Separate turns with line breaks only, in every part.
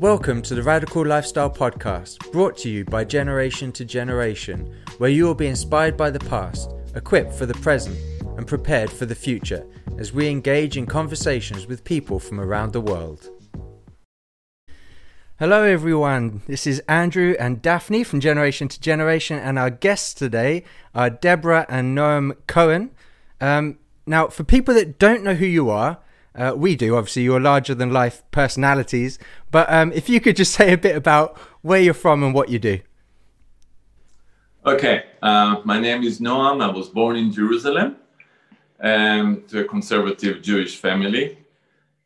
Welcome to the Radical Lifestyle Podcast, brought to you by Generation to Generation, where you will be inspired by the past, equipped for the present, and prepared for the future as we engage in conversations with people from around the world. Hello, everyone. This is Andrew and Daphne from Generation to Generation, and our guests today are Deborah and Noam Cohen. Um, now, for people that don't know who you are, uh, we do. Obviously, you're larger than life personalities. But um, if you could just say a bit about where you're from and what you do.
Okay, uh, my name is Noam. I was born in Jerusalem um, to a conservative Jewish family.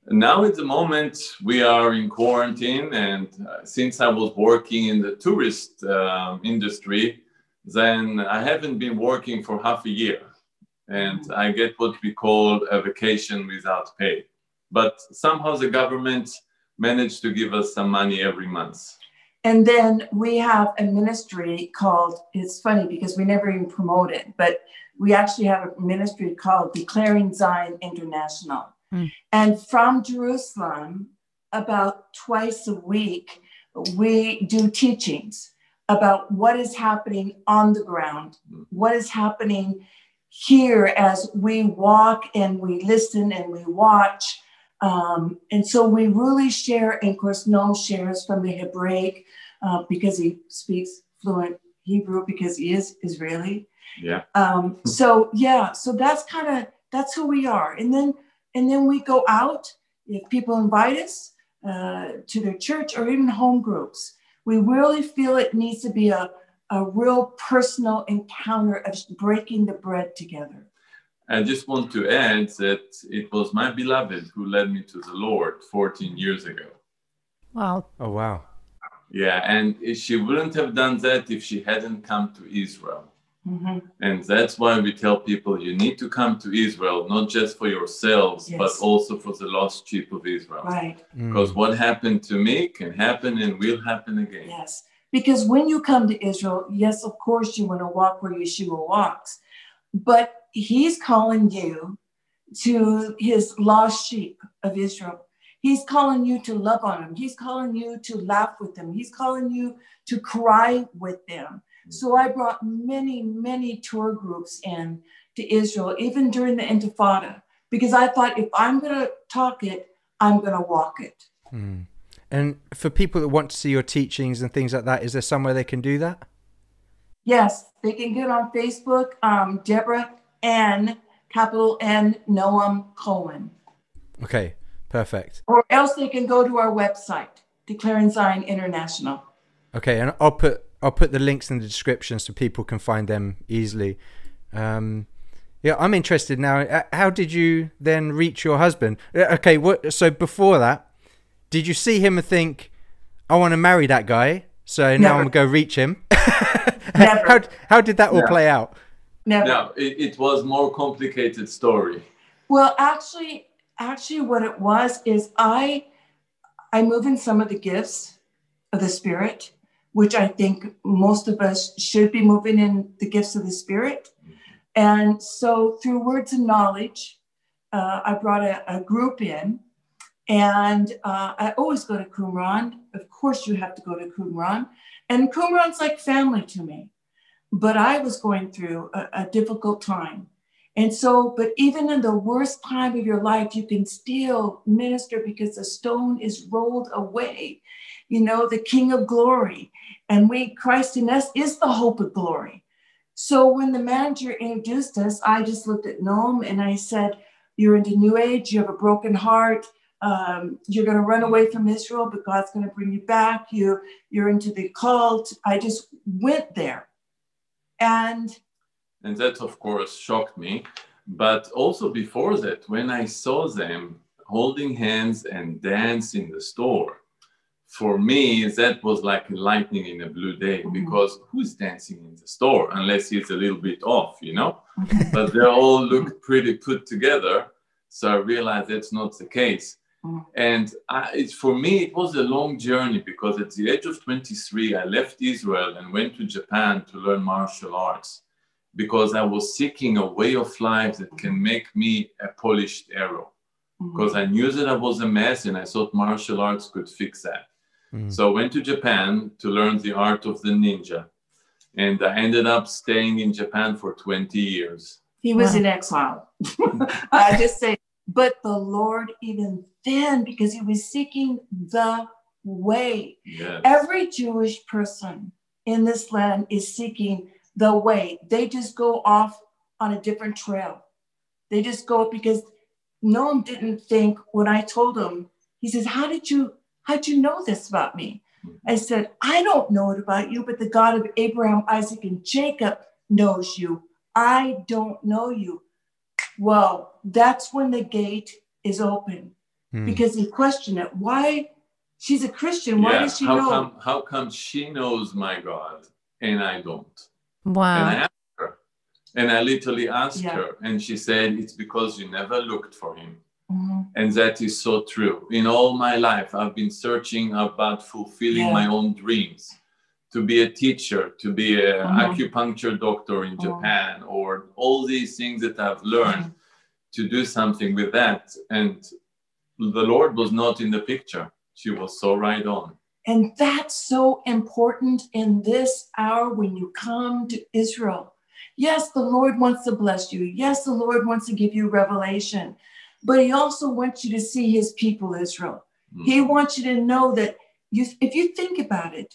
Now, at the moment, we are in quarantine, and uh, since I was working in the tourist uh, industry, then I haven't been working for half a year and I get what we call a vacation without pay. But somehow the government managed to give us some money every month.
And then we have a ministry called, it's funny because we never even promote it, but we actually have a ministry called Declaring Zion International. Mm. And from Jerusalem, about twice a week, we do teachings about what is happening on the ground, mm. what is happening here as we walk and we listen and we watch. Um, and so we really share, and of course, Noam shares from the Hebraic uh, because he speaks fluent Hebrew because he is Israeli.
Yeah.
Um, so yeah, so that's kind of that's who we are, and then and then we go out if people invite us uh, to their church or even home groups. We really feel it needs to be a a real personal encounter of breaking the bread together.
I just want to add that it was my beloved who led me to the Lord 14 years ago.
Wow. Oh, wow.
Yeah, and she wouldn't have done that if she hadn't come to Israel. Mm-hmm. And that's why we tell people you need to come to Israel, not just for yourselves, yes. but also for the lost sheep of Israel.
Right.
Because mm. what happened to me can happen and will happen again.
Yes. Because when you come to Israel, yes, of course, you want to walk where Yeshua walks, but he's calling you to his lost sheep of Israel. He's calling you to love on them. He's calling you to laugh with them. He's calling you to cry with them. So I brought many, many tour groups in to Israel, even during the Intifada, because I thought if I'm going to talk it, I'm going to walk it.
Mm. And for people that want to see your teachings and things like that, is there somewhere they can do that?
Yes, they can get on Facebook, um, Deborah N, capital N, Noam Cohen.
Okay, perfect.
Or else they can go to our website, Declaring Zion International.
Okay, and I'll put I'll put the links in the description so people can find them easily. Um, yeah, I'm interested now. How did you then reach your husband? Okay, what? So before that, did you see him and think, I want to marry that guy, so now I'm going to go reach him?
Never.
how, how did that all no. play out?
Never.
No, it, it was more complicated story.
Well, actually, actually, what it was is I, I move in some of the gifts of the Spirit, which I think most of us should be moving in the gifts of the Spirit. And so, through words of knowledge, uh, I brought a, a group in and uh, I always go to Qumran. Of course, you have to go to Qumran. And Qumran's like family to me. But I was going through a, a difficult time. And so, but even in the worst time of your life, you can still minister because the stone is rolled away. You know, the King of glory. And we, Christ in us, is the hope of glory. So when the manager introduced us, I just looked at Noam and I said, You're into New Age, you have a broken heart um, you're going to run away from Israel, but God's going to bring you back. You, you're into the cult. I just went there. And
and that of course shocked me. But also before that, when I saw them holding hands and dance in the store, for me, that was like lightning in a blue day mm-hmm. because who's dancing in the store unless he's a little bit off, you know? but they all look pretty put together. So I realized that's not the case. Mm. And I, it's, for me, it was a long journey because at the age of 23, I left Israel and went to Japan to learn martial arts because I was seeking a way of life that can make me a polished arrow. Mm-hmm. Because I knew that I was a mess and I thought martial arts could fix that. So I went to Japan to learn the art of the ninja. And I ended up staying in Japan for 20 years.
He was
Wow.
in exile. I just say, but the Lord, even then, because he was seeking the way.
Yes.
Every Jewish person in this land is seeking the way. They just go off on a different trail. They just go because Noam didn't think when I told him, he says, How did you how'd you know this about me? Mm-hmm. I said, I don't know it about you, but the God of Abraham, Isaac, and Jacob knows you. I don't know you. Well, that's when the gate is open
Mm.
because he questioned it. Why? She's a Christian. Why
Yeah,
does she
how
know?
come how come she knows my God and I don't? Wow. And I asked her. And I literally asked
Yeah.
her, and she said, It's because you never looked for him.
Mhm.
And that is so true. In all my life, I've been searching about fulfilling
Yeah.
my own dreams to be a teacher, to be an
Mhm.
acupuncture doctor in
Mhm.
Japan, or all these things that I've learned to do something with that. And the Lord was not in the picture. She was so right on.
And that's so important in this hour when you come to Israel. Yes, the Lord wants to bless you. Yes, the Lord wants to give you revelation, but He also wants you to see His people, Israel.
Mm.
He wants you to know that you, if you think about it,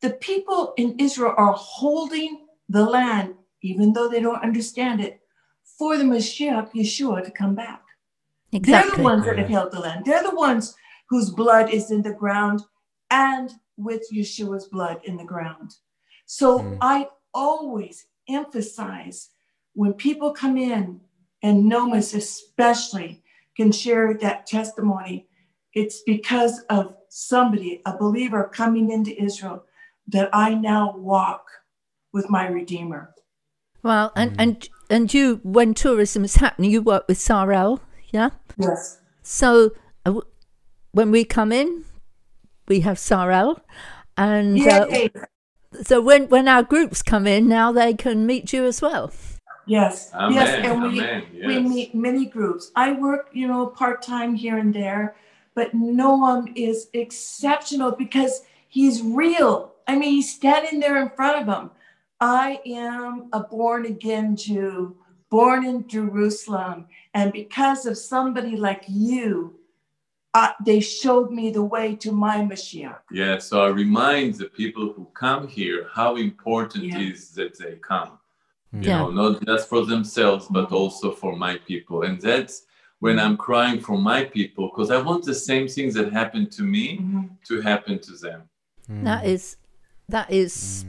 the people in Israel are holding the land, even though they don't understand it, for the Mashiach, Yeshua, to come back. They're the ones that have held the land. They're the ones whose blood is in the ground and with Yeshua's blood in the ground. So
Mm.
I always emphasize when people come in, and Nomas especially can share that testimony, it's because of somebody, a believer coming into Israel, that I now walk with my Redeemer.
Well, and, and and you, when tourism is happening, you work with Sarel, yeah?
Yes.
So uh, w- when we come in, we have Sarel. And uh, so when, when our groups come in, now they can meet you as well.
Yes,
Amen.
yes, and we
Amen.
we meet many groups. I work, you know, part time here and there, but Noam is exceptional because he's real. I mean, he's standing there in front of him. I am a born again Jew, born in Jerusalem, and because of somebody like you, uh, they showed me the way to my Mashiach.
Yeah, so I remind the people who come here how important
Yeah.
it is that they come. You
Yeah.
know, not just for themselves, but
Mhm.
also for my people. And that's when I'm crying for my people, because I want the same things that happened to me to happen to them.
That is that is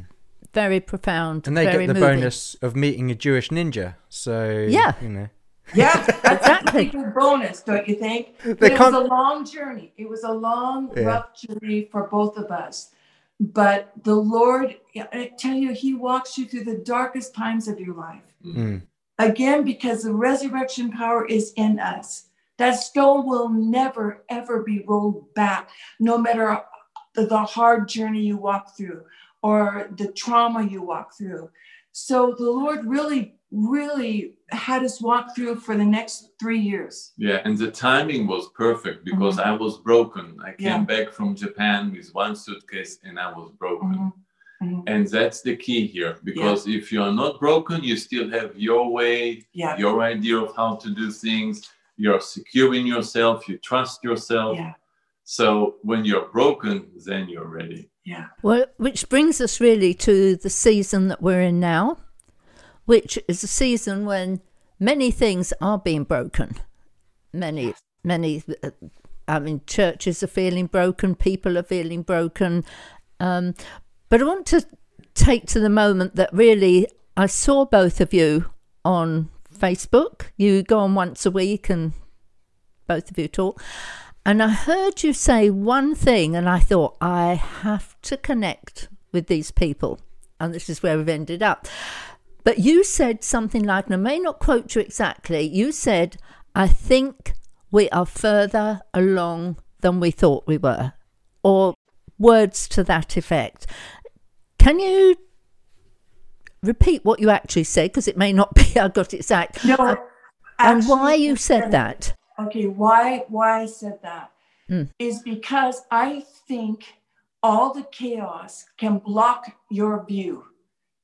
very profound.
And they
very
get the
moving.
bonus of meeting a Jewish ninja. So
Yeah.
you know.
Yeah, that's
Exactly.
a pretty good bonus, don't you think?
They
But it was
can't-
a long journey. It was a long,
Yeah.
rough journey for both of us. But the Lord, I tell you, He walks you through the darkest times of your life.
Mm.
Again, because the resurrection power is in us. That stone will never, ever be rolled back, no matter the, the hard journey you walk through or the trauma you walk through. So the Lord really, really had us walk through for the next three years.
Yeah, and the timing was perfect because I was broken. I came
Mm-hmm. Yeah.
back from Japan with one suitcase and I was broken.
Mhm. Mhm.
And that's the key here because if you are not broken, you still have your way,
Yeah.
your idea of how to do things. You're secure in yourself, you trust yourself.
Yeah.
So when you're broken, then you're ready.
Yeah.
Well, which brings us really to the season that we're in now, which is a season when many things are being broken. Many, many, uh, I mean, churches are feeling broken, people are feeling broken. Um, but I want to take to the moment that really I saw both of you on Facebook. You go on once a week and both of you talk. And I heard you say one thing, and I thought, I have to connect with these people. And this is where we've ended up. But you said something like, and I may not quote you exactly, you said, I think we are further along than we thought we were, or words to that effect. Can you repeat what you actually said? Because it may not be I got it exact.
No.
Uh, and why you said that?
Okay, why why I said that?
Mm.
is because I think all the chaos can block your view.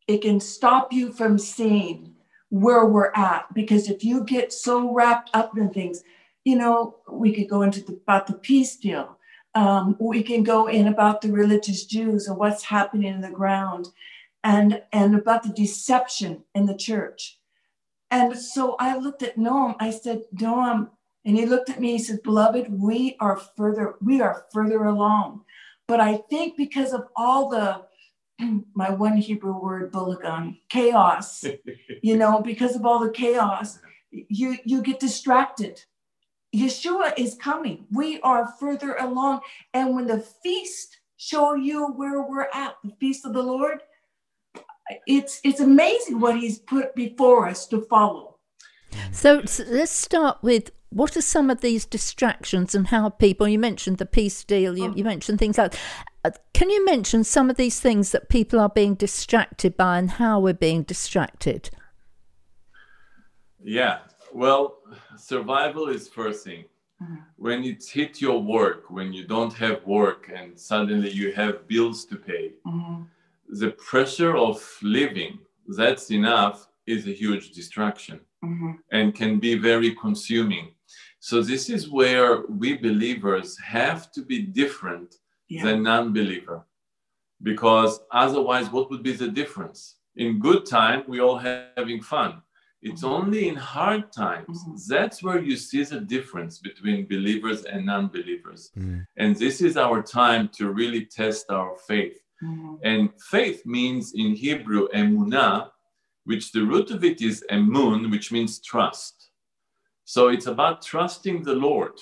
It can stop you from seeing where we're at. Because if you get so wrapped up in things, you know, we could go into the, about the peace deal. Um, we can go in about the religious Jews and what's happening in the ground and, and about the deception in the church. And so I looked at Noam. I said, Noam, and he looked at me, he said, Beloved, we are further, we are further along. But I think because of all the my one Hebrew word, balagan, chaos, you know, because of all the chaos, you you get distracted. Yeshua is coming. We are further along. And when the feast show you where we're at, the feast of the Lord, it's it's amazing what he's put before us to follow.
So, s let's start with what are some of these distractions and how people, you mentioned the peace deal, you, you mentioned things like, uh, can you mention some of these things that people are being distracted by and how we're being distracted?
Yeah, well, survival is first thing. When it's hit your work, when you don't have work and suddenly you have bills to pay, the pressure of living, that's enough, is a huge distraction Mm-hmm. and can be very consuming. So, this is where we believers have to be different
Yeah.
than non believer. Because otherwise, what would be the difference? In good time, we all having fun. It's mm-hmm. only in hard times mm-hmm. that's where you see the difference between believers and non believers. Mm. And this is our time to really test our faith. And faith means in Hebrew emunah, which the root of it is emun, which means trust. So it's about trusting the Lord.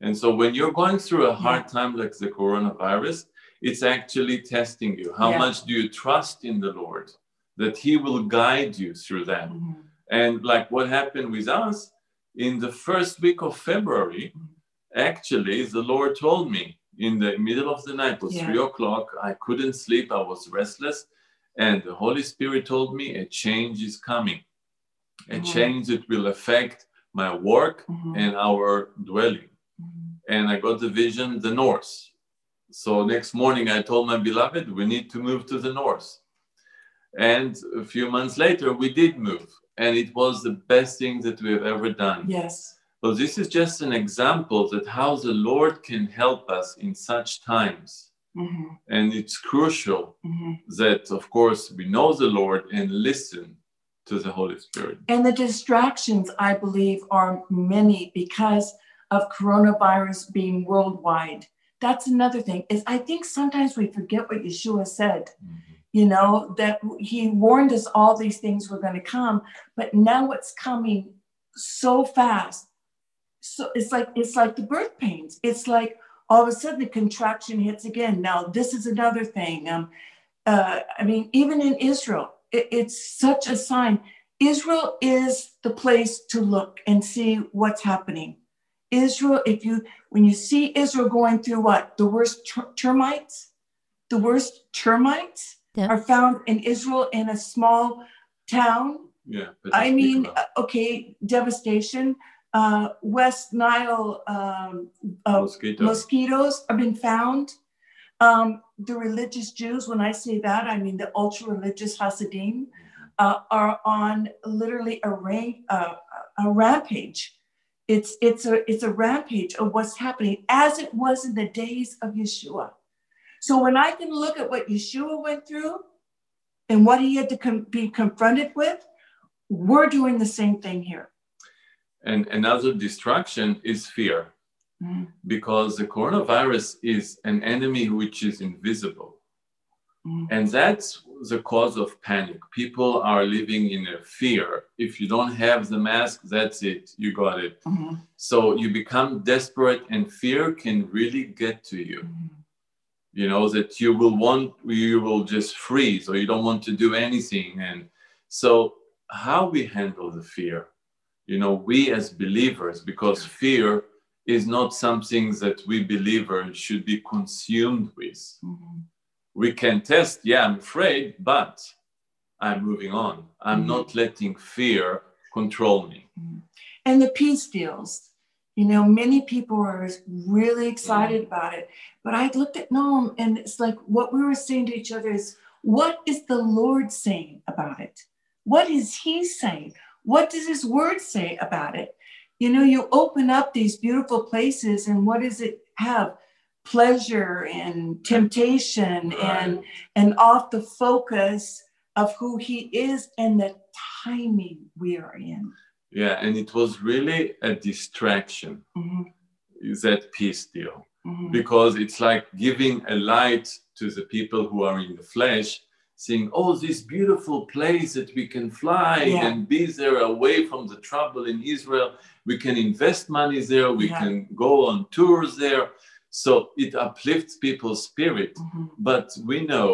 And so when you're going through a hard time like the coronavirus, it's actually testing you. How
Yeah.
much do you trust in the Lord that He will guide you through that? Mm-hmm. And like what happened with us in the first week of February, mm-hmm. actually, the Lord told me in the middle of the night, it was
Yeah.
three o'clock. I couldn't sleep. I was restless. And the Holy Spirit told me a change is coming, a
Mhm.
change that will affect my work and our dwelling. And I got the vision, the north. So next morning, I told my beloved, we need to move to the north. And a few months later, we did move. And it was the best thing that we have ever done.
Yes.
But this is just an example that how the Lord can help us in such times.
Mhm.
And it's crucial
Mhm.
that, of course, we know the Lord and listen to the Holy Spirit.
And the distractions, I believe, are many because of coronavirus being worldwide. That's another thing. Is I think sometimes we forget what Yeshua said. You know that he warned us all these things were going to come, but now it's coming so fast. So it's like it's like the birth pains. It's like all of a sudden the contraction hits again. Now this is another thing. Um, uh, I mean, even in Israel, it, it's such a sign. Israel is the place to look and see what's happening. Israel, if you when you see Israel going through what the worst ter- termites, the worst termites
Yeah.
are found in Israel in a small town.
Yeah.
I mean, uh, okay, devastation. Uh, West Nile um, uh,
mosquito.
mosquitoes have been found. Um, the religious Jews, when I say that, I mean the ultra religious Hasidim, uh, are on literally a, uh, a rampage. It's, it's, a, it's a rampage of what's happening as it was in the days of Yeshua. So when I can look at what Yeshua went through and what he had to com- be confronted with, we're doing the same thing here.
And another distraction is fear,
Mhm.
because the coronavirus is an enemy which is invisible.
Mhm.
And that's the cause of panic. People are living in a fear. If you don't have the mask, that's it, you got it.
Mhm.
So you become desperate, and fear can really get to you. You know, that you will want, you will just freeze or you don't want to do anything. And so, how we handle the fear, you know, we as believers, because fear is not something that we believers should be consumed with.
Mhm.
We can test, yeah, I'm afraid, but I'm moving on. I'm
Mhm.
not letting fear control me.
and the peace deals You know, many people are really excited about it. But I looked at Noam and it's like what we were saying to each other is, what is the Lord saying about it? What is He saying? What does His word say about it? You know, you open up these beautiful places, and what does it have? Pleasure and temptation and and off the focus of who He is and the timing we are in.
Yeah, and it was really a distraction.
Mhm,
Is that peace deal?
mhm.
Because it's like giving a light to the people who are in the flesh, saying, "Oh, this beautiful place that we can fly
Yeah.
and be there, away from the trouble in Israel. We can invest money there. We
Yeah.
can go on tours there." So it uplifts people's spirit.
Mhm.
But we know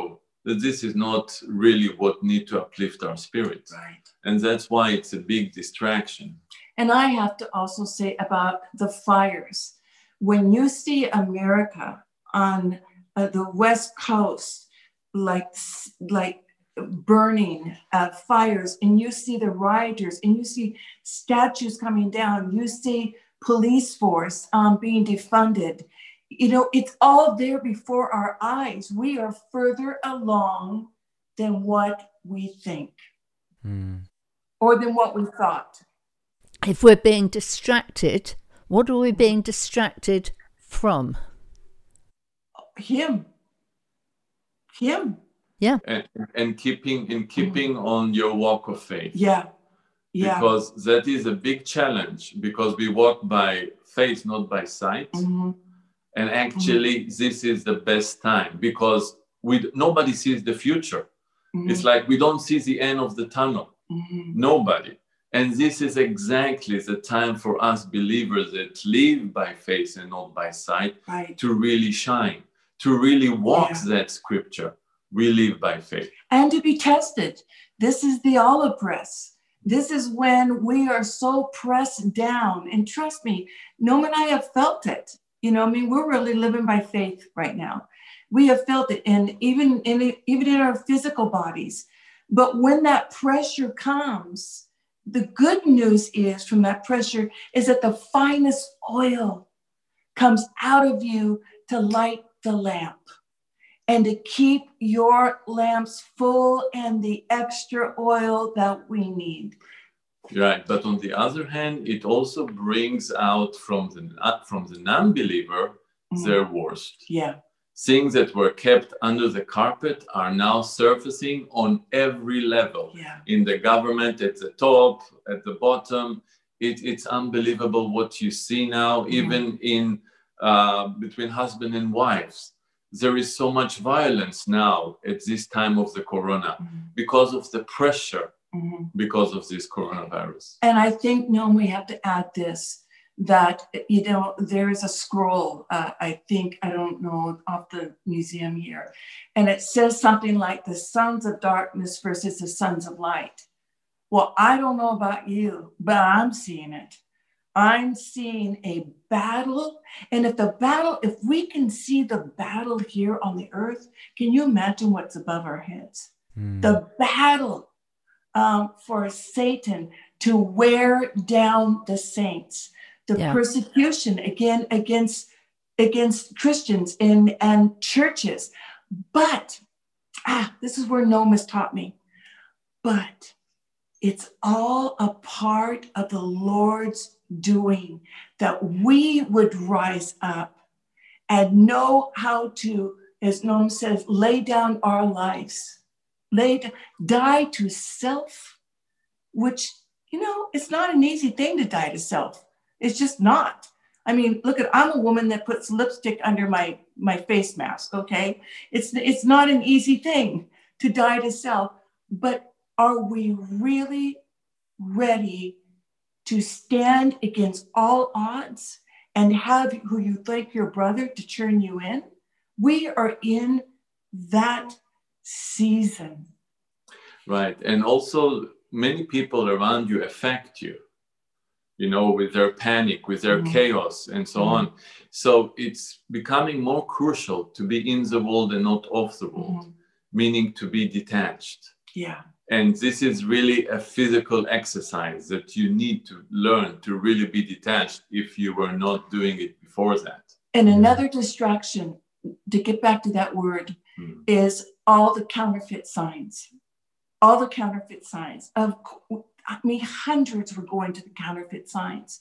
that this is not really what need to uplift our spirit,
Right.
and that's why it's a big distraction.
And I have to also say about the fires. When you see America on uh, the West Coast, like like burning uh, fires, and you see the rioters, and you see statues coming down, you see police force um, being defunded. You know, it's all there before our eyes. We are further along than what we think,
Mm.
or than what we thought.
If we're being distracted, what are we being distracted from?
Him. Him.
Yeah.
and, and keeping in keeping on your walk of faith
Yeah. Yeah.
because that is a big challenge because we walk by faith not by sight
Mhm.
and actually this is the best time because we nobody sees the future
Mhm.
it's like we don't see the end of the tunnel
Mhm.
nobody and this is exactly the time for us believers that live by faith and not by sight
Right.
to really shine to really walk
Yeah.
that scripture we live by faith
And to be tested. This is the olive press. This is when we are so pressed down. And trust me, Noam and I have felt it. You know, I mean, we're really living by faith right now. We have felt it, and even in even in our physical bodies. But when that pressure comes, the good news is from that pressure is that the finest oil comes out of you to light the lamp and to keep your lamps full and the extra oil that we need.
Right, but on the other hand, it also brings out from the from the non-believer
Mhm.
their worst.
Yeah,
Things that were kept under the carpet are now surfacing on every level.
yeah,
In the government, at the top, at the bottom. It, it's unbelievable what you see now,
Mhm.
even in uh, between husband and wives. There is so much violence now at this time of the corona
Mhm.
because of the pressure
Mhm.
because of this coronavirus.
And I think, no, we have to add this that, you know, there is a scroll, uh, I think, I don't know, off the museum here, and it says something like the sons of darkness versus the sons of light. Well, I don't know about you, but I'm seeing it. I'm seeing a battle. And if the battle, if we can see the battle here on the earth, can you imagine what's above our heads?
Mm.
the battle um, for Satan to wear down the saints, the
Yeah.
persecution again against against Christians in and churches. But ah, this is where Noam has taught me. But it's all a part of the Lord's doing that we would rise up and know how to, as Noam says, lay down our lives, lay die to self, which you know it's not an easy thing to die to self. It's just not. I mean, look at I'm a woman that puts lipstick under my my face mask. Okay, it's it's not an easy thing to die to self, but are we really ready to stand against all odds and have who you think your brother to turn you in? We are in that season.
Right. And also, many people around you affect you, you know, with their panic, with their
Mhm.
chaos, and so
Mhm.
on. So it's becoming more crucial to be in the world and not off the world,
Mhm.
meaning to be detached.
Yeah.
And this is really a physical exercise that you need to learn to really be detached if you were not doing it before that.
And another distraction, to get back to that word,
Hmm.
is all the counterfeit signs. All the counterfeit signs. Of co- I mean, hundreds were going to the counterfeit signs.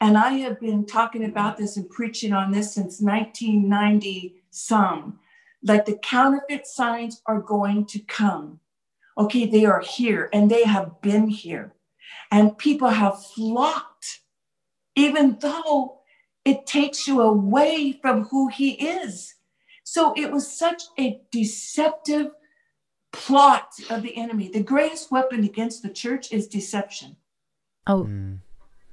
And I have been talking about this and preaching on this since 1990 some. Like the counterfeit signs are going to come. Okay, they are here and they have been here. And people have flocked, even though it takes you away from who he is. So it was such a deceptive plot of the enemy. The greatest weapon against the church is deception.
Oh,
Mm.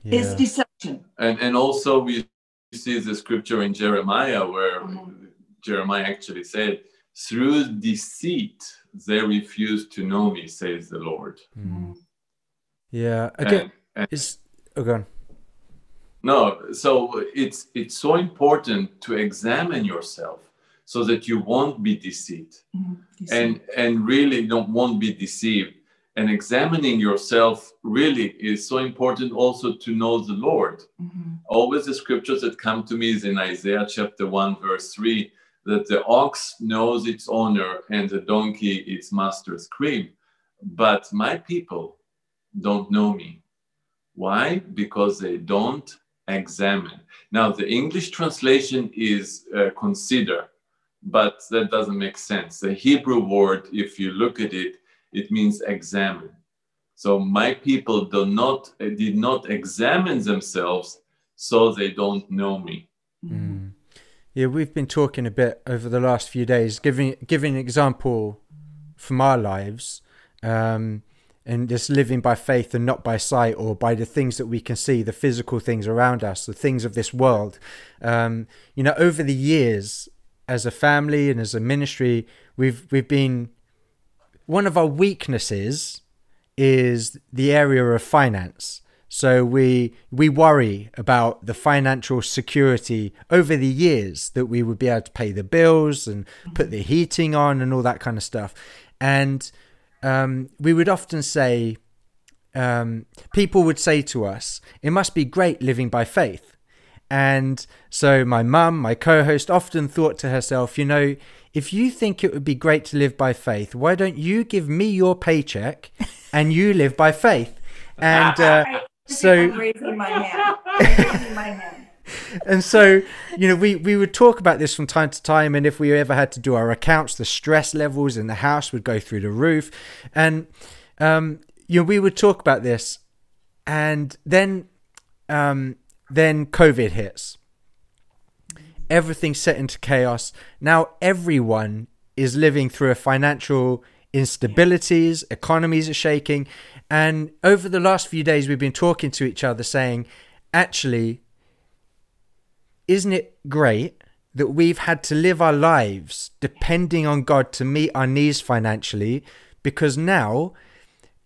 Is deception.
And and also we see the scripture in Jeremiah where
Mhm.
Jeremiah actually said, "Through deceit they refuse to know me," says the Lord.
Mm. Yeah. Again,
And- and-
it's oh, go on.
no, so it's it's so important to examine yourself so that you won't be deceived
Mhm. Deceit.
and and really don't won't be deceived. And examining yourself really is so important also to know the Lord.
Mhm.
always the scriptures that come to me is in Isaiah chapter 1, verse 3, that the ox knows its owner and the donkey its master's crib. But my people don't know me. Why? Because they don't examine. Now, the English translation is uh, consider, but that doesn't make sense. The Hebrew word, if you look at it, it means examine. So my people do not did not examine themselves so they don't know me.
Mm. Yeah, we've been talking a bit over the last few days, giving giving an example from our lives, um, and just living by faith and not by sight, or by the things that we can see, the physical things around us, the things of this world. Um, you know, over the years, as a family and as a ministry, we've we've been one of our weaknesses is the area of finance. So we we worry about the financial security over the years that we would be able to pay the bills and put the heating on and all that kind of stuff. And um, we would often say, um, people would say to us, "It must be great living by faith." And so my mum, my co-host, often thought to herself, you know, if you think it would be great to live by faith, why don't you give me your paycheck and you live by faith? And uh, so
I'm raising my hand. I'm raising my hand.
and so you know we we would talk about this from time to time and if we ever had to do our accounts the stress levels in the house would go through the roof and um you know we would talk about this and then um then covid hits everything's set into chaos now everyone is living through a financial instabilities economies are shaking and over the last few days we've been talking to each other saying actually isn't it great that we've had to live our lives depending on God to meet our needs financially? Because now,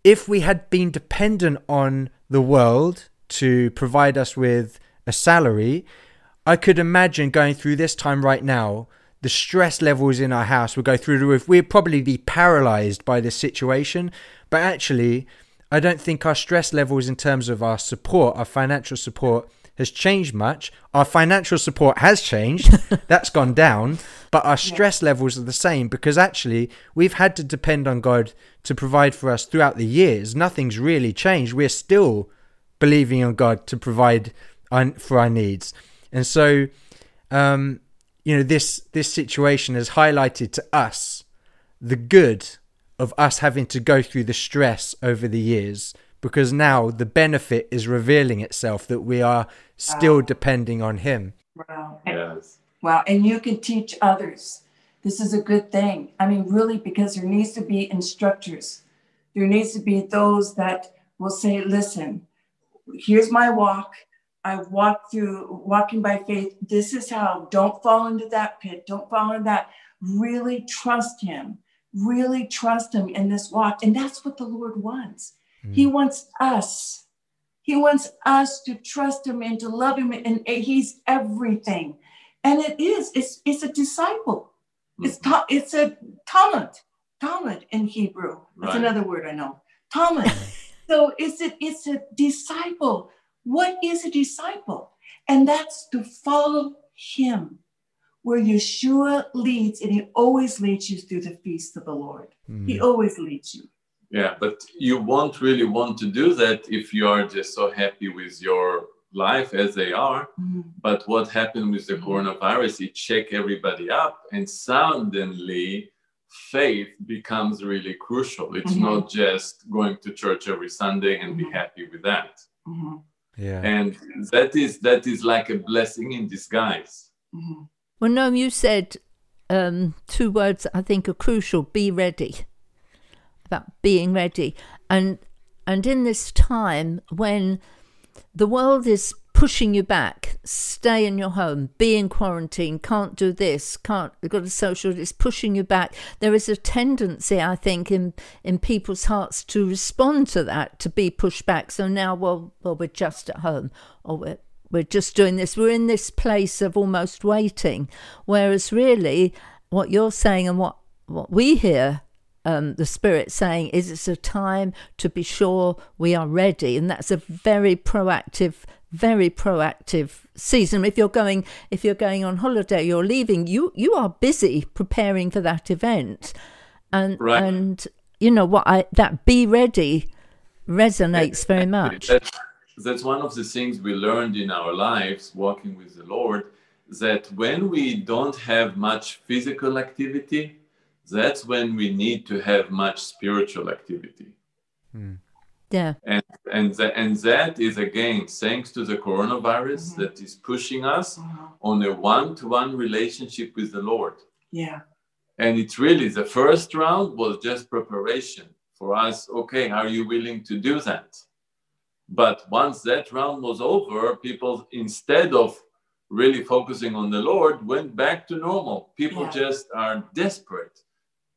if we had been dependent on the world to provide us with a salary, I could imagine going through this time right now. The stress levels in our house would go through the roof. We'd probably be paralyzed by this situation. But actually, I don't think our stress levels in terms of our support, our financial support, has changed much. Our financial support has changed. That's gone down. But our stress levels are the same because actually we've had to depend on God to provide for us throughout the years. Nothing's really changed. We're still believing on God to provide for our needs. And so, um, you know, this this situation has highlighted to us the good of us having to go through the stress over the years because now the benefit is revealing itself that we are still
Wow.
depending on him.
Wow.
Yes.
Wow. And you can teach others. This is a good thing. I mean, really, because there needs to be instructors. There needs to be those that will say, listen, here's my walk. I walk through walking by faith. This is how. Don't fall into that pit. Don't fall into that. Really trust him. Really trust him in this walk. And that's what the Lord wants. Hmm. He wants us. He wants us to trust him and to love him. And he's everything. And it is, it's, it's a disciple. Hmm. It's, ta- it's a talent. Talmud in Hebrew. That's
Right.
another word I know. Talmud. so it's a it's a disciple. What is a disciple? And that's to follow him, where Yeshua leads, and he always leads you through the feast of the Lord. He always leads you.
Yeah, but you won't really want to do that if you are just so happy with your life as they are. But what happened with the coronavirus, it check everybody up, and suddenly faith becomes really crucial. It's
Mhm.
not just going to church every Sunday and be
Mhm.
happy with that.
Mhm.
Yeah.
And that is that is like a blessing in disguise.
Mhm.
Well, Noam, you said um, two words I think are crucial: be ready. About being ready, and and in this time when the world is pushing you back, stay in your home, be in quarantine, can't do this, can't you've got a social, it's pushing you back. There is a tendency, I think, in in people's hearts to respond to that, to be pushed back. So now, well, well, we're just at home, or we're we're just doing this. We're in this place of almost waiting. Whereas really, what you're saying and what, what we hear um, the Spirit saying is it's a time to be sure we are ready. And that's a very proactive, very proactive season. If you're going, if you're going on holiday, you're leaving, you, you are busy preparing for that event. And,
Right.
and, you know what I, that be ready resonates very much.
That's, that's one of the things we learned in our lives walking with the Lord that when we don't have much physical activity, that's when we need to have much spiritual activity. Hmm.
Yeah.
And and, tha- and that is again thanks to the coronavirus
Mhm.
that is pushing us
Mhm.
on a one-to-one relationship with the Lord.
Yeah.
And it's really the first round was just preparation for us. Okay, are you willing to do that? But once that round was over, people, instead of really focusing on the Lord, went back to normal. People
Yeah.
just are desperate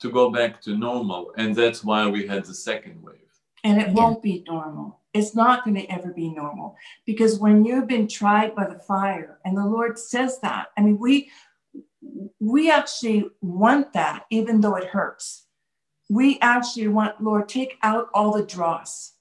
to go back to normal. And that's why we had the second wave.
And it
Yeah.
won't be normal. It's not going to ever be normal because when you've been tried by the fire, and the Lord says that, I mean, we we actually want that, even though it hurts. We actually want, Lord, take out all the dross.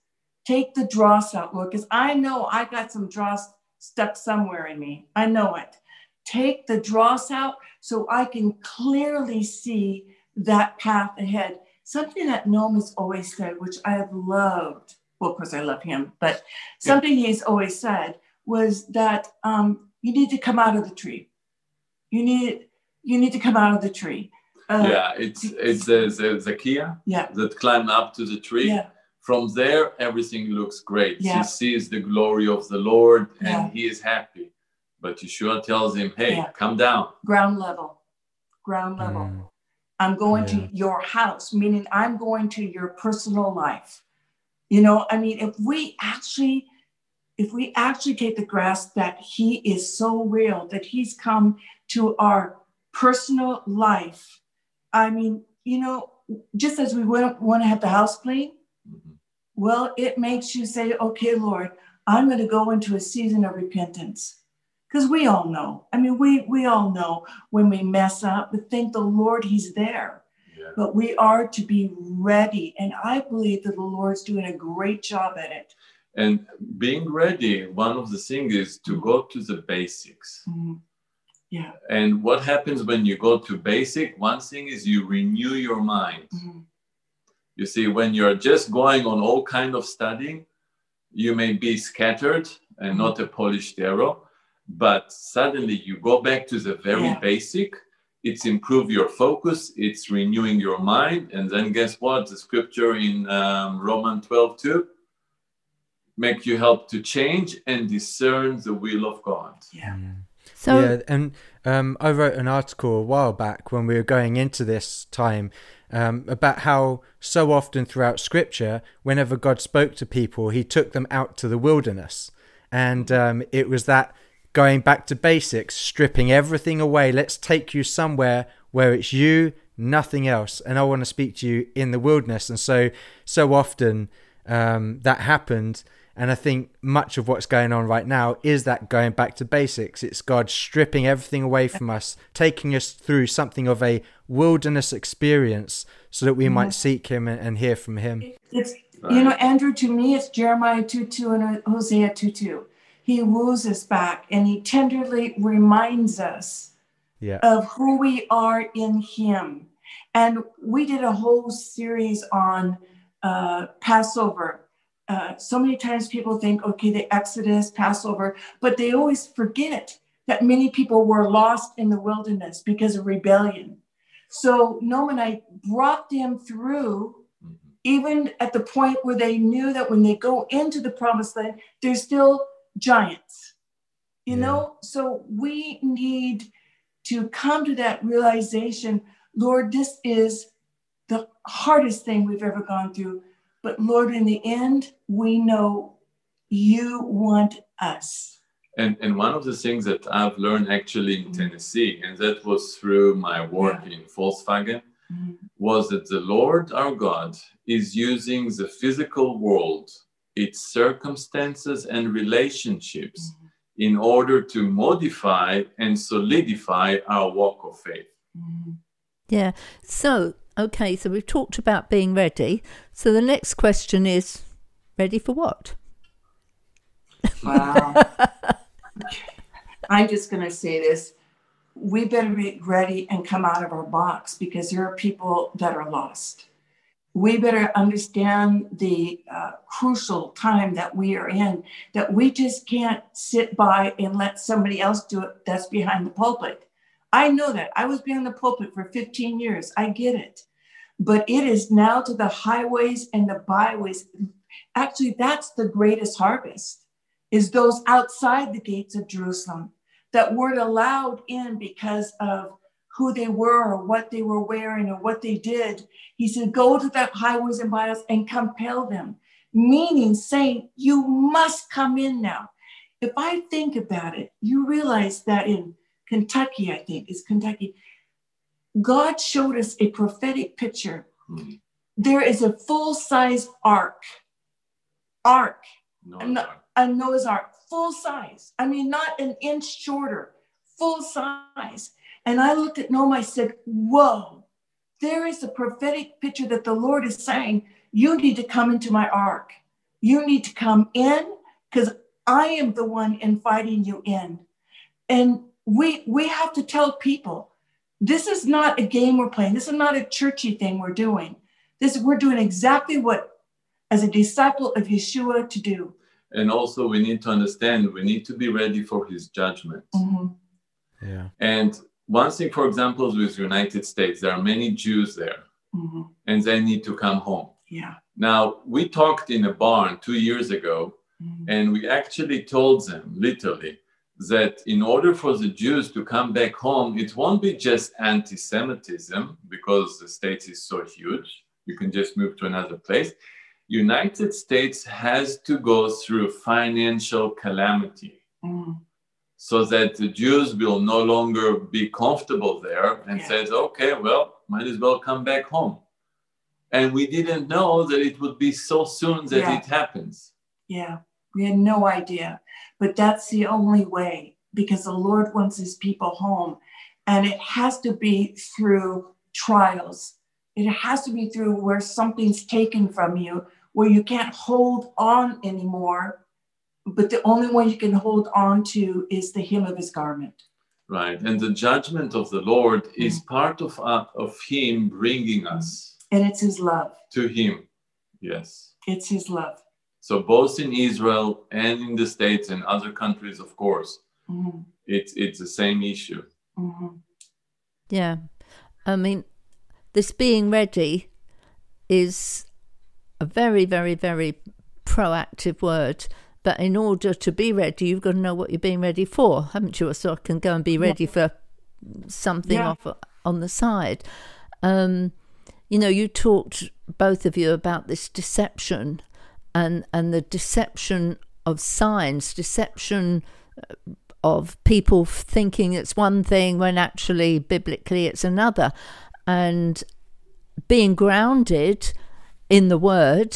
Take the dross out, Lord, because I know I got some dross stuck somewhere in me. I know it. Take the dross out so I can clearly see that path ahead. Something that Noam has always said, which I have loved. Well, of course, I love him, but something he's always said was that um, you need to come out of the tree. You need you need to come out of the tree. Uh,
yeah, it's it's the, the Zacchaeus
yeah,
that climb up to the tree.
yeah,
From there, everything looks great.
Yeah.
He sees the glory of the Lord and
Yeah.
he is happy. But Yeshua tells him, hey,
Yeah.
come down.
ground level, ground level.
Mm.
I'm going
Yeah.
to your house, meaning I'm going to your personal life. You know, I mean, if we actually, if we actually take the grasp that he is so real, that he's come to our personal life. I mean, you know, just as we want, want to have the house clean,
Mhm.
well, it makes you say, okay, Lord, I'm going to go into a season of repentance. Because we all know. I mean, we we all know when we mess up, but thank the Lord He's there.
Yeah.
But we are to be ready. And I believe that the Lord's doing a great job at it.
And being ready, one of the things is to go to the basics.
Mhm. Yeah.
And what happens when you go to basic? One thing is you renew your mind.
Mhm.
You see, when you're just going on all kind of studying, you may be scattered and not a polished arrow, but suddenly you go back to the very
Yeah.
basic. It's improve your focus. It's renewing your mind. And then guess what? The scripture in um, Roman 12, 2, make you help to change and discern the will of God.
Yeah.
So
yeah, and um, I wrote an article a while back when we were going into this time um, about how so often throughout Scripture, whenever God spoke to people, He took them out to the wilderness, and um, it was that going back to basics, stripping everything away. Let's take you somewhere where it's you, nothing else, and I want to speak to you in the wilderness. And so, so often um, that happened. And I think much of what's going on right now is that going back to basics. It's God stripping everything away from us, taking us through something of a wilderness experience so that we
Mhm.
might seek him and, and hear from him.
It's you know, Andrew, to me it's Jeremiah 2 2 and Hosea 2 2. He woos us back and he tenderly reminds us
Yeah.
of who we are in him. And we did a whole series on uh, Passover. Uh, so many times people think, okay, the Exodus, Passover, but they always forget that many people were lost in the wilderness because of rebellion. So Nomanite brought them through
Mhm.
even at the point where they knew that when they go into the promised land, there's still giants. You
Yeah.
know, so we need to come to that realization Lord, this is the hardest thing we've ever gone through. But Lord, in the end, we know you want us.
And and one of the things that I've learned actually in mm-hmm. Tennessee, and that was through my work in Volkswagen, mm-hmm. was that the Lord our God is using the physical world, its circumstances and relationships, mm-hmm. in order to modify and solidify our walk of faith. Mm-hmm.
Yeah. So, okay, so we've talked about being ready. So the next question is ready for what?
Wow. I'm just going to say this. We better be ready and come out of our box because there are people that are lost. We better understand the uh, crucial time that we are in, that we just can't sit by and let somebody else do it that's behind the pulpit. I know that. I was behind the pulpit for 15 years. I get it. But it is now to the highways and the byways. Actually, that's the greatest harvest is those outside the gates of Jerusalem that weren't allowed in because of who they were or what they were wearing or what they did. He said, Go to the highways and byways and compel them, meaning saying, You must come in now. If I think about it, you realize that in Kentucky, I think, is Kentucky, God showed us a prophetic picture.
Hmm.
There is a full size ark, ark
No,
a Noah's Ark, full size. I mean, not an inch shorter, full size. And I looked at Noah, I said, Whoa, there is a prophetic picture that the Lord is saying, You need to come into my ark. You need to come in because I am the one inviting you in. And we we have to tell people this is not a game we're playing. This is not a churchy thing we're doing. This we're doing exactly what as a disciple of Yeshua to do.
And also, we need to understand we need to be ready for his judgment.
Mhm.
Yeah.
And one thing, for example, with United States, there are many Jews there,
Mhm.
and they need to come home.
Yeah.
Now, we talked in a barn two years ago,
Mhm.
and we actually told them literally that in order for the Jews to come back home, it won't be just anti Semitism because the state is so huge. You can just move to another place. United States has to go through financial calamity
Mhm.
So that the Jews will no longer be comfortable there and
Yeah.
says, okay, well, might as well come back home. And we didn't know that it would be so soon that
Yeah.
it happens.
Yeah. We had no idea. But that's the only way because the Lord wants his people home. And it has to be through trials. It has to be through where something's taken from you, where you can't hold on anymore. But the only one you can hold on to is the hem of his garment.
Right. And the judgment of the Lord is part of, uh, of Him bringing us
And it's his love.
to Him. Yes.
It's his love.
So both in Israel and in the States and other countries, of course,
Mhm.
it's, it's the same issue.
Mhm.
Yeah. I mean, this being ready is a very, very, very proactive word. But in order to be ready, you've got to know what you're being ready for, haven't you? So I can go and be ready for something
Yeah.
off on the side. Um, you know, you talked both of you about this deception and and the deception of signs, deception uh, of people thinking it's one thing when actually biblically it's another, and being grounded in the word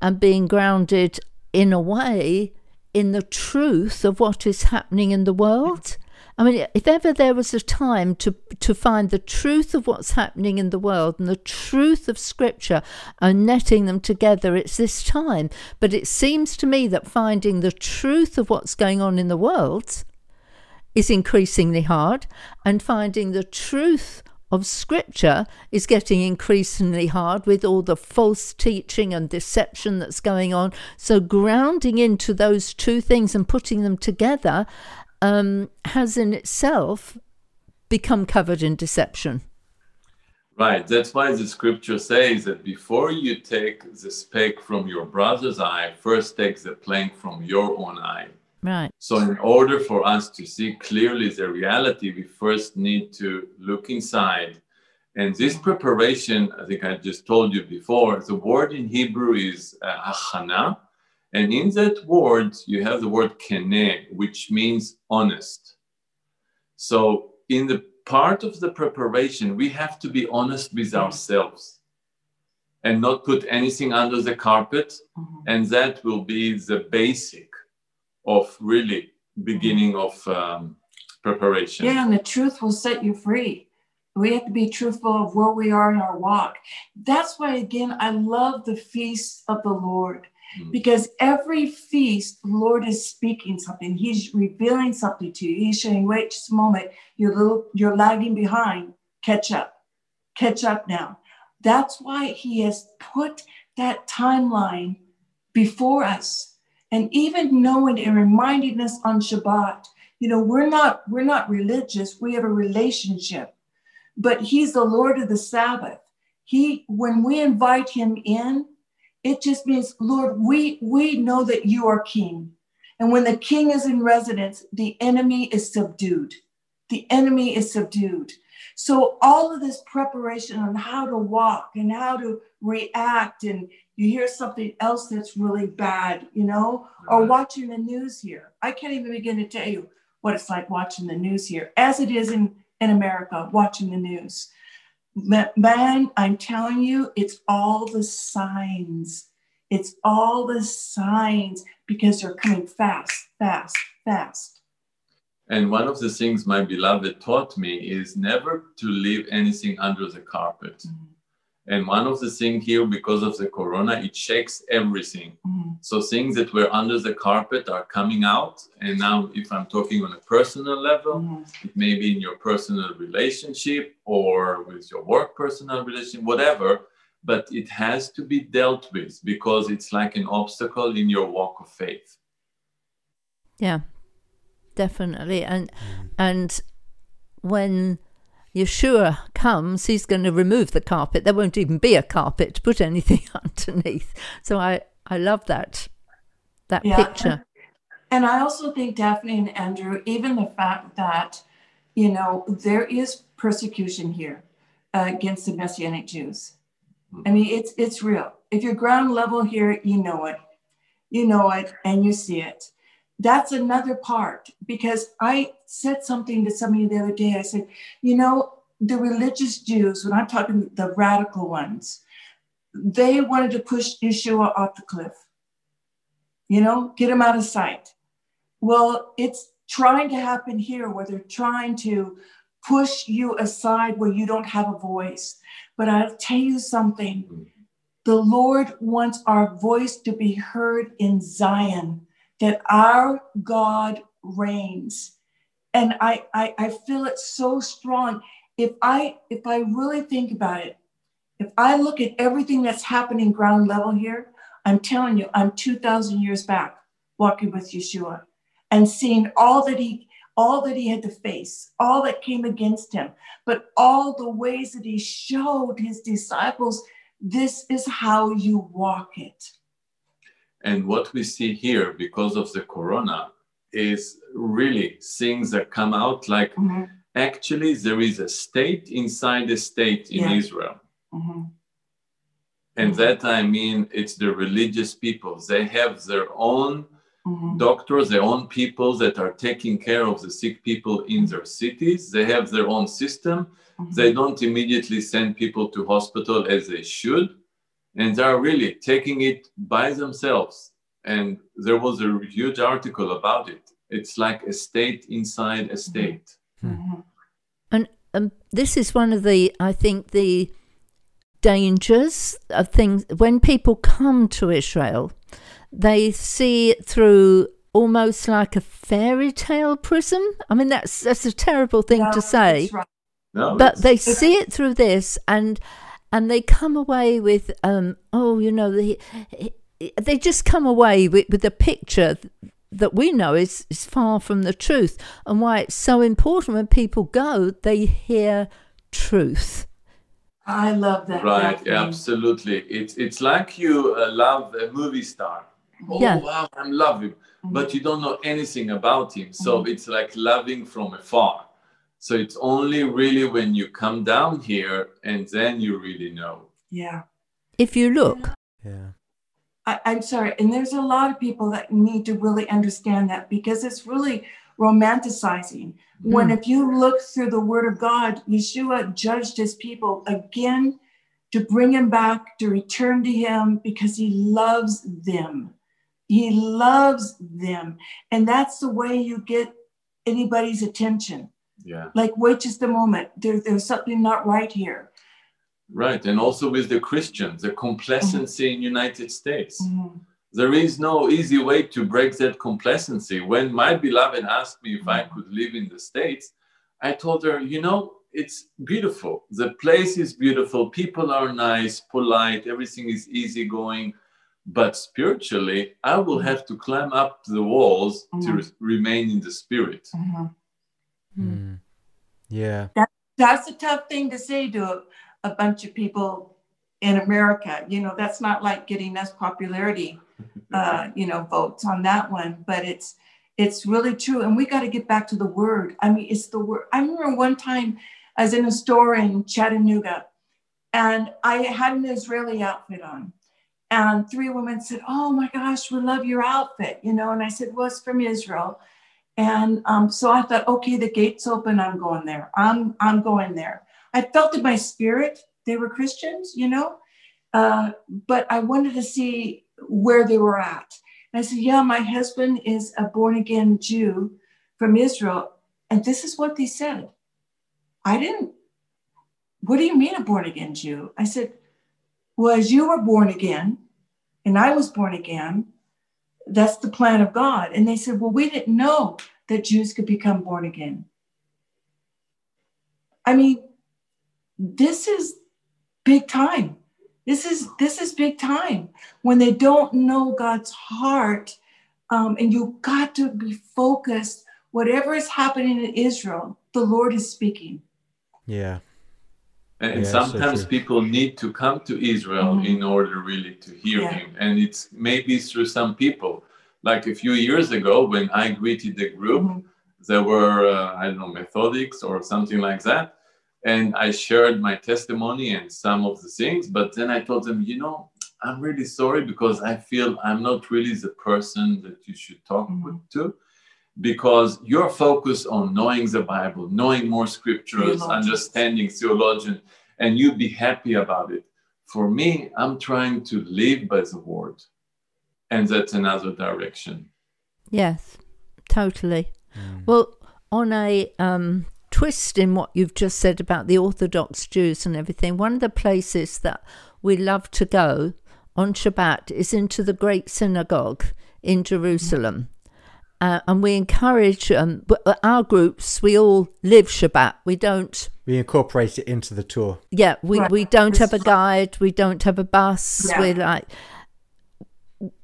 and being grounded in a way in the truth of what is happening in the world I mean, if ever there was a time to to find the truth of what's happening in the world and the truth of Scripture and netting them together, it's this time. But it seems to me that finding the truth of what's going on in the world is increasingly hard, and finding the truth of Scripture is getting increasingly hard with all the false teaching and deception that's going on. So, grounding into those two things and putting them together um, has in itself become covered in deception.
Right. That's why the scripture says that before you take the speck from your brother's eye, first take the plank from your own eye.
Right.
So, in order for us to see clearly the reality, we first need to look inside. And this preparation, I think I just told you before, the word in Hebrew is uh, achana, and in that word, you have the word kene, which means honest. So, in the part of the preparation, we have to be honest with ourselves and not put anything under the carpet.
Mhm.
And that will be the basic of really beginning of um, preparation.
Yeah, and the truth will set you free. We have to be truthful of where we are in our walk. That's why, again, I love the feast of the Lord
Mm.
because every feast, the Lord is speaking something. He's revealing something to you. He's saying, "Wait just a moment. You're little. You're lagging behind. Catch up. Catch up now." That's why He has put that timeline before us, and even knowing and reminding us on Shabbat you know we're not we're not religious we have a relationship. But he's the lord of the sabbath. He when we invite him in it just means lord we we know that you are king. And when the king is in residence the enemy is subdued. The enemy is subdued. So all of this preparation on how to walk and how to react and you hear something else that's really bad you know or watching the news here. I can't even begin to tell you what it's like watching the news here as it is in in america watching the news. Ma- man i'm telling you it's all the signs. It's all the signs because they're coming fast fast fast.
And one of the things my beloved taught me is never to leave anything under the carpet.
Mhm.
And one of the things here, because of the corona, it shakes everything.
Mhm.
So things that were under the carpet are coming out. And now, if I'm talking on a personal level,
Mhm.
it may be in your personal relationship or with your work personal relationship, whatever. But it has to be dealt with because it's like an obstacle in your walk of faith.
Yeah, definitely. And and when Yeshua comes, he's going to remove the carpet. There won't even be a carpet to put anything underneath. So I I love that that
Yeah.
picture.
And I also think Daphne and Andrew, even the fact that, you know, there is persecution here uh, against the Messianic Jews. I mean, it's it's real. If you're ground level here, you know it, you know it, and you see it. That's another part because I said something to somebody the other day. I said, you know, the religious Jews, when I'm talking the radical ones, they wanted to push Yeshua off the cliff. You know, get him out of sight. Well, it's trying to happen here where they're trying to push you aside where you don't have a voice. But I'll tell you something hmm. the Lord wants our voice to be heard in Zion, that our God reigns. And I, I, I feel it so strong. If I if I really think about it, if I look at everything that's happening ground level here, I'm telling you, I'm 2,000 years back walking with Yeshua and seeing all that he all that he had to face, all that came against him, but all the ways that he showed his disciples, this is how you walk it.
And what we see here because of the corona is really things that come out like
Mhm,
actually there is a state inside the state in
Yeah.
Israel.
mhm,
And
Mhm.
that I mean it's the religious people. They have their own
mhm,
doctors, their own people that are taking care of the sick people in their cities. They have their own system.
mhm.
They don't immediately send people to hospital as they should. And they are really taking it by themselves. And there was a huge article about it. It's like a state inside a state.
Mhm.
And um, this is one of the, I think, the dangers of things. When people come to Israel, they see it through almost like a fairy tale prism. I mean, that's that's a terrible thing
Yeah,
to say,
right.
No,
but they see it through this, and and they come away with, um, oh, you know, the, they just come away with, with a picture that we know is, is far from the truth and why it's so important when people go they hear truth
I love that.
right
Daphne.
absolutely it's it's like you uh, love a movie star oh
Yeah.
wow i'm loving but you don't know anything about him so
Mhm.
it's like loving from afar so it's only really when you come down here and then you really know
Yeah.
if you look
Yeah.
I, I'm sorry. And there's a lot of people that need to really understand that because it's really romanticizing. When hmm. if you look through the word of God, Yeshua judged his people again to bring him back, to return to him because he loves them. He loves them. And that's the way you get anybody's attention.
yeah
Like, wait just a moment. There, there's something not right here.
Right and also with the christians the complacency in united states
Mhm.
there is no easy way to break that complacency. When my beloved asked me if I could live in the States, I told her, you know, it's beautiful. The place is beautiful. People are nice, polite, everything is easygoing. But spiritually, I will have to climb up the walls to
Mhm.
re- remain in the spirit.
Mhm.
Mm. Yeah.
That's a tough thing to say to a, bunch of people in America. You know, that's not like getting us popularity, uh, you know, votes on that one. But it's it's really true, and we got to get back to the word. I mean, it's the word. I remember one time I was in a store in Chattanooga, and I had an Israeli outfit on, and three women said, "Oh my gosh, we love your outfit," you know, and I said, "Well, it's from Israel." And um, so I thought, okay, the gate's open. I'm going there. I'm I'm going there. I felt in my spirit they were Christians, you know, uh, but I wanted to see where they were at. And I said, yeah, my husband is a born again Jew from Israel, and this is what they said. I didn't. What do you mean a born again Jew? I said, well, as you were born again, and I was born again, that's the plan of God. And they said, well, we didn't know that Jews could become born again. I mean, this is big time. This is this is big time when they don't know God's heart, um, and you got to be focused. Whatever is happening in Israel, the Lord is speaking.
Yeah.
And
Yeah,
sometimes
true.
people need to come to Israel
Mhm.
in order really to hear
Yeah.
him. And it's maybe through some people. Like a few years ago, when I greeted the group,
Mhm.
there were, uh, I don't know, methodics or something like that. And I shared my testimony and some of the things. But then I told them, you know, I'm really sorry because I feel I'm not really the person that you should talk
Mhm.
with, to. Because you're focused on knowing the Bible, knowing more scriptures,
Theologians.
understanding theologian, and you'd be happy about it. For me, I'm trying to live by the word. And that's another direction.
Yes, totally. Well, on a um, twist in what you've just said about the Orthodox Jews and everything, one of the places that we love to go on Shabbat is into the Great Synagogue in Jerusalem. Uh, and we encourage um, our groups, we all live Shabbat. We don't
We incorporate it into the tour.
yeah, we,
Right.
we don't have a guide, we don't have a bus.
Yeah.
We're like,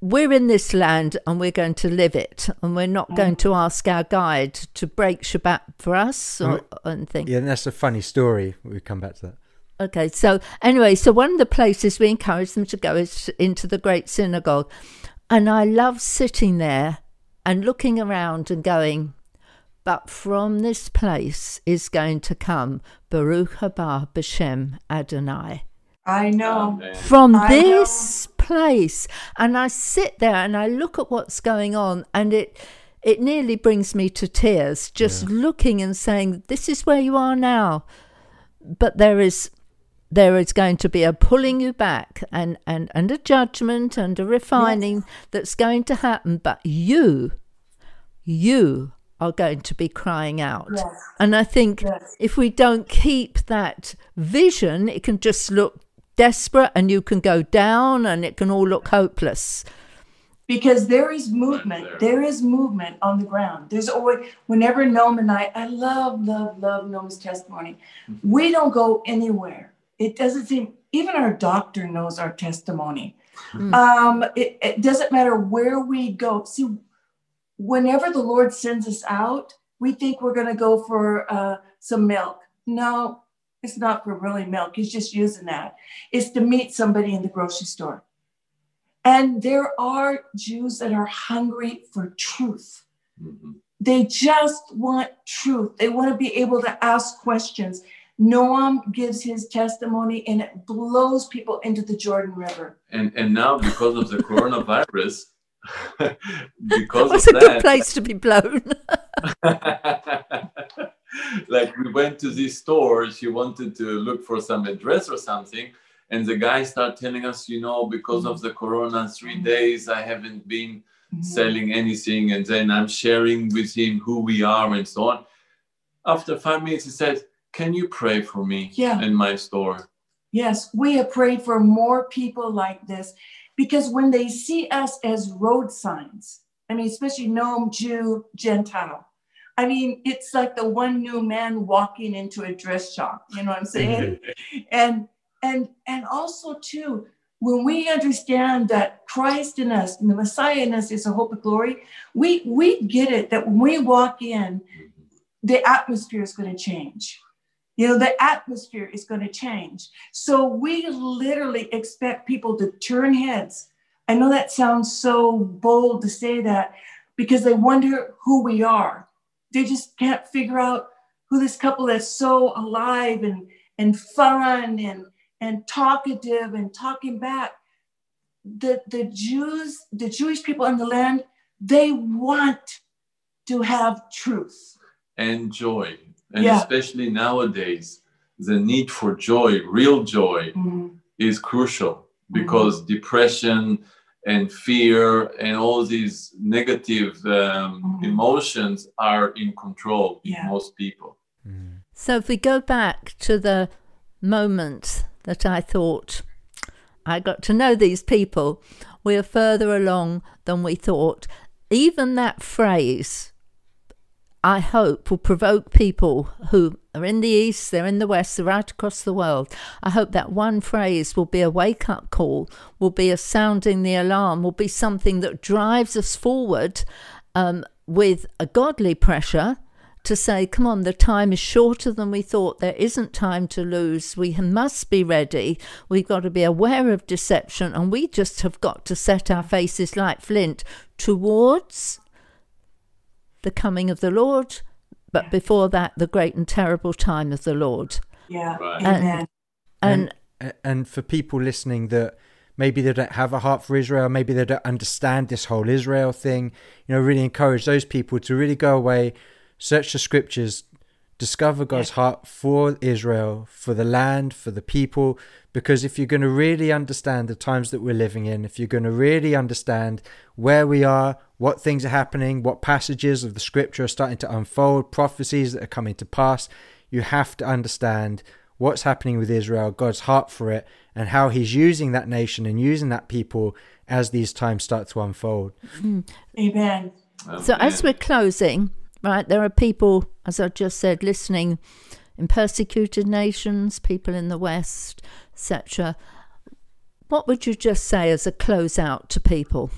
we're in this land and we're going to live it, and we're not mm. going to ask our guide to break Shabbat for us mm. or anything.
Yeah, and that's a funny story. We come back to that.
Okay, so anyway, so one of the places we encourage them to go is into the Great Synagogue, and I love sitting there and looking around and going, but from this place is going to come Baruch haba b'shem Adonai
I know.
From
I
this place and i sit there and i look at what's going on and it it nearly brings me to tears just looking and saying this is where you are now but there is there is going to be a pulling you back and and and a judgment and a refining that's going to happen but you you are going to be crying out.
Yes.
And I think
Yes.
if we don't keep that vision, it can just look desperate and you can go down and it can all look hopeless.
because there is movement
there.
there is movement on the ground. There's always whenever Noam and i i love love love noam's testimony. We don't go anywhere. It doesn't seem even our doctor knows our testimony. Um it, it doesn't matter where we go. See whenever the lord sends us out we think we're going to go for uh, some milk. No it's not for really milk he's just using that it's to meet somebody in the grocery store and there are Jews that are hungry for truth.
Mhm.
They just want truth. They want to be able to ask questions. Noam gives his testimony and it blows people into the Jordan River.
And and now because of the coronavirus, because
That's
of
a good
that,
place to be blown.
like we went to this store she wanted to look for some address or something and the guy started telling us you know because of the corona three mm-hmm. days i haven't been mm-hmm. selling anything and then i'm sharing with him who we are and so on. After five minutes he said can you pray for me
Yeah.
in my store?
Yes, we have prayed for more people like this because when they see us as road signs, I mean, especially Noam, Jew, Gentile, I mean, it's like the one new man walking into a dress shop. You know what I'm saying? Mm-hmm. and and and also too, when we understand that Christ in us, and the Messiah in us is a hope of glory, we we get it that when we walk in, mm-hmm. the atmosphere is going to change. You know, the atmosphere is going to change. So we literally expect people to turn heads. I know that sounds so bold to say that because they wonder who we are. They just can't figure out who this couple that's so alive and, and fun and, and talkative and talking back. The, the Jews, the Jewish people in the land, they want to have truth.
and joy and
Yeah.
especially nowadays the need for joy real joy mm-hmm. is crucial mm-hmm. because depression and fear and all these negative um,
Mhm.
emotions are in control in most people.
So if we go back to the moment that I thought I got to know these people, we are further along than we thought. Even that phrase, I hope, will provoke people who are in the East, they're in the West, they're right across the world. I hope that one phrase will be a wake up call, will be a sounding the alarm, will be something that drives us forward um, with a godly pressure to say, come on, the time is shorter than we thought. There isn't time to lose. We must be ready. We've got to be aware of deception, and we just have got to set our faces like flint towards the coming of the Lord, but before that, the great and terrible time of the Lord.
Yeah.
Right.
Amen.
And
A- and for people listening that maybe they don't have a heart for Israel, maybe they don't understand this whole Israel thing, you know, really encourage those people to really go away, search the scriptures, discover God's heart for Israel, for the land, for the people. Because if you're going to really understand the times that we're living in, if you're going to really understand where we are, what things are happening, what passages of the scripture are starting to unfold, prophecies that are coming to pass, you have to understand what's happening with Israel, God's heart for it, and how He's using that nation and using that people as these times start to unfold. Hmm.
Amen.
So, as we're closing, right, there are people, as I just said, listening in persecuted nations, people in the West, etc. What would you just say as a closeout to people?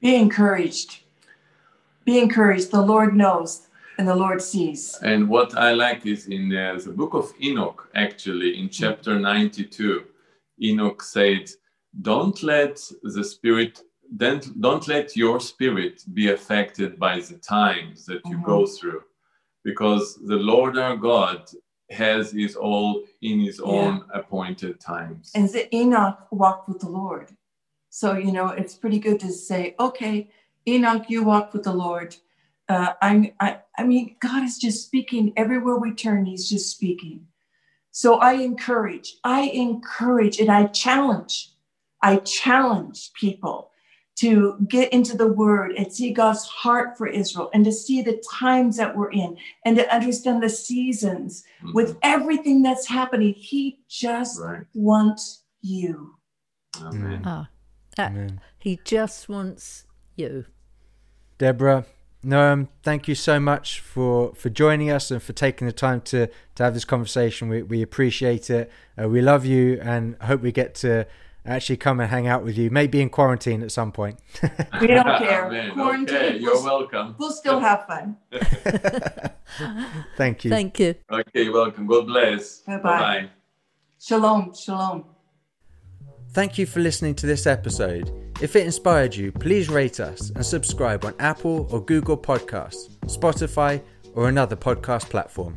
Be encouraged. Be encouraged. The Lord knows and the Lord sees.
And what I like is in uh, the book of Enoch, actually, in chapter 92, Enoch said, Don't let the spirit, don't, don't let your spirit be affected by the times that you go through, because the Lord our God has his all in his own appointed times.
And the Enoch walked with the Lord. So, you know, it's pretty good to say, okay, Enoch, you walk with the Lord. Uh, I, I, I mean, God is just speaking everywhere we turn, He's just speaking. So I encourage, I encourage, and I challenge, I challenge people to get into the word and see God's heart for Israel and to see the times that we're in and to understand the seasons
Mhm.
with everything that's happening. He just
right.
wants you.
Amen.
Ah, that-
Amen.
he just wants you.
Deborah, Noam, thank you so much for, for joining us and for taking the time to, to have this conversation. We, we appreciate it. Uh, we love you and hope we get to actually come and hang out with you, maybe in quarantine at some point.
We don't care.
Amen.
Quarantine,
Okay, you're
we'll,
welcome.
we'll still have fun.
Thank you.
Thank you.
Okay, you're welcome. God bless.
Bye-bye.
Bye-bye.
Shalom, shalom.
Thank you for listening to this episode. If it inspired you, please rate us and subscribe on Apple or Google Podcasts, Spotify, or another podcast platform.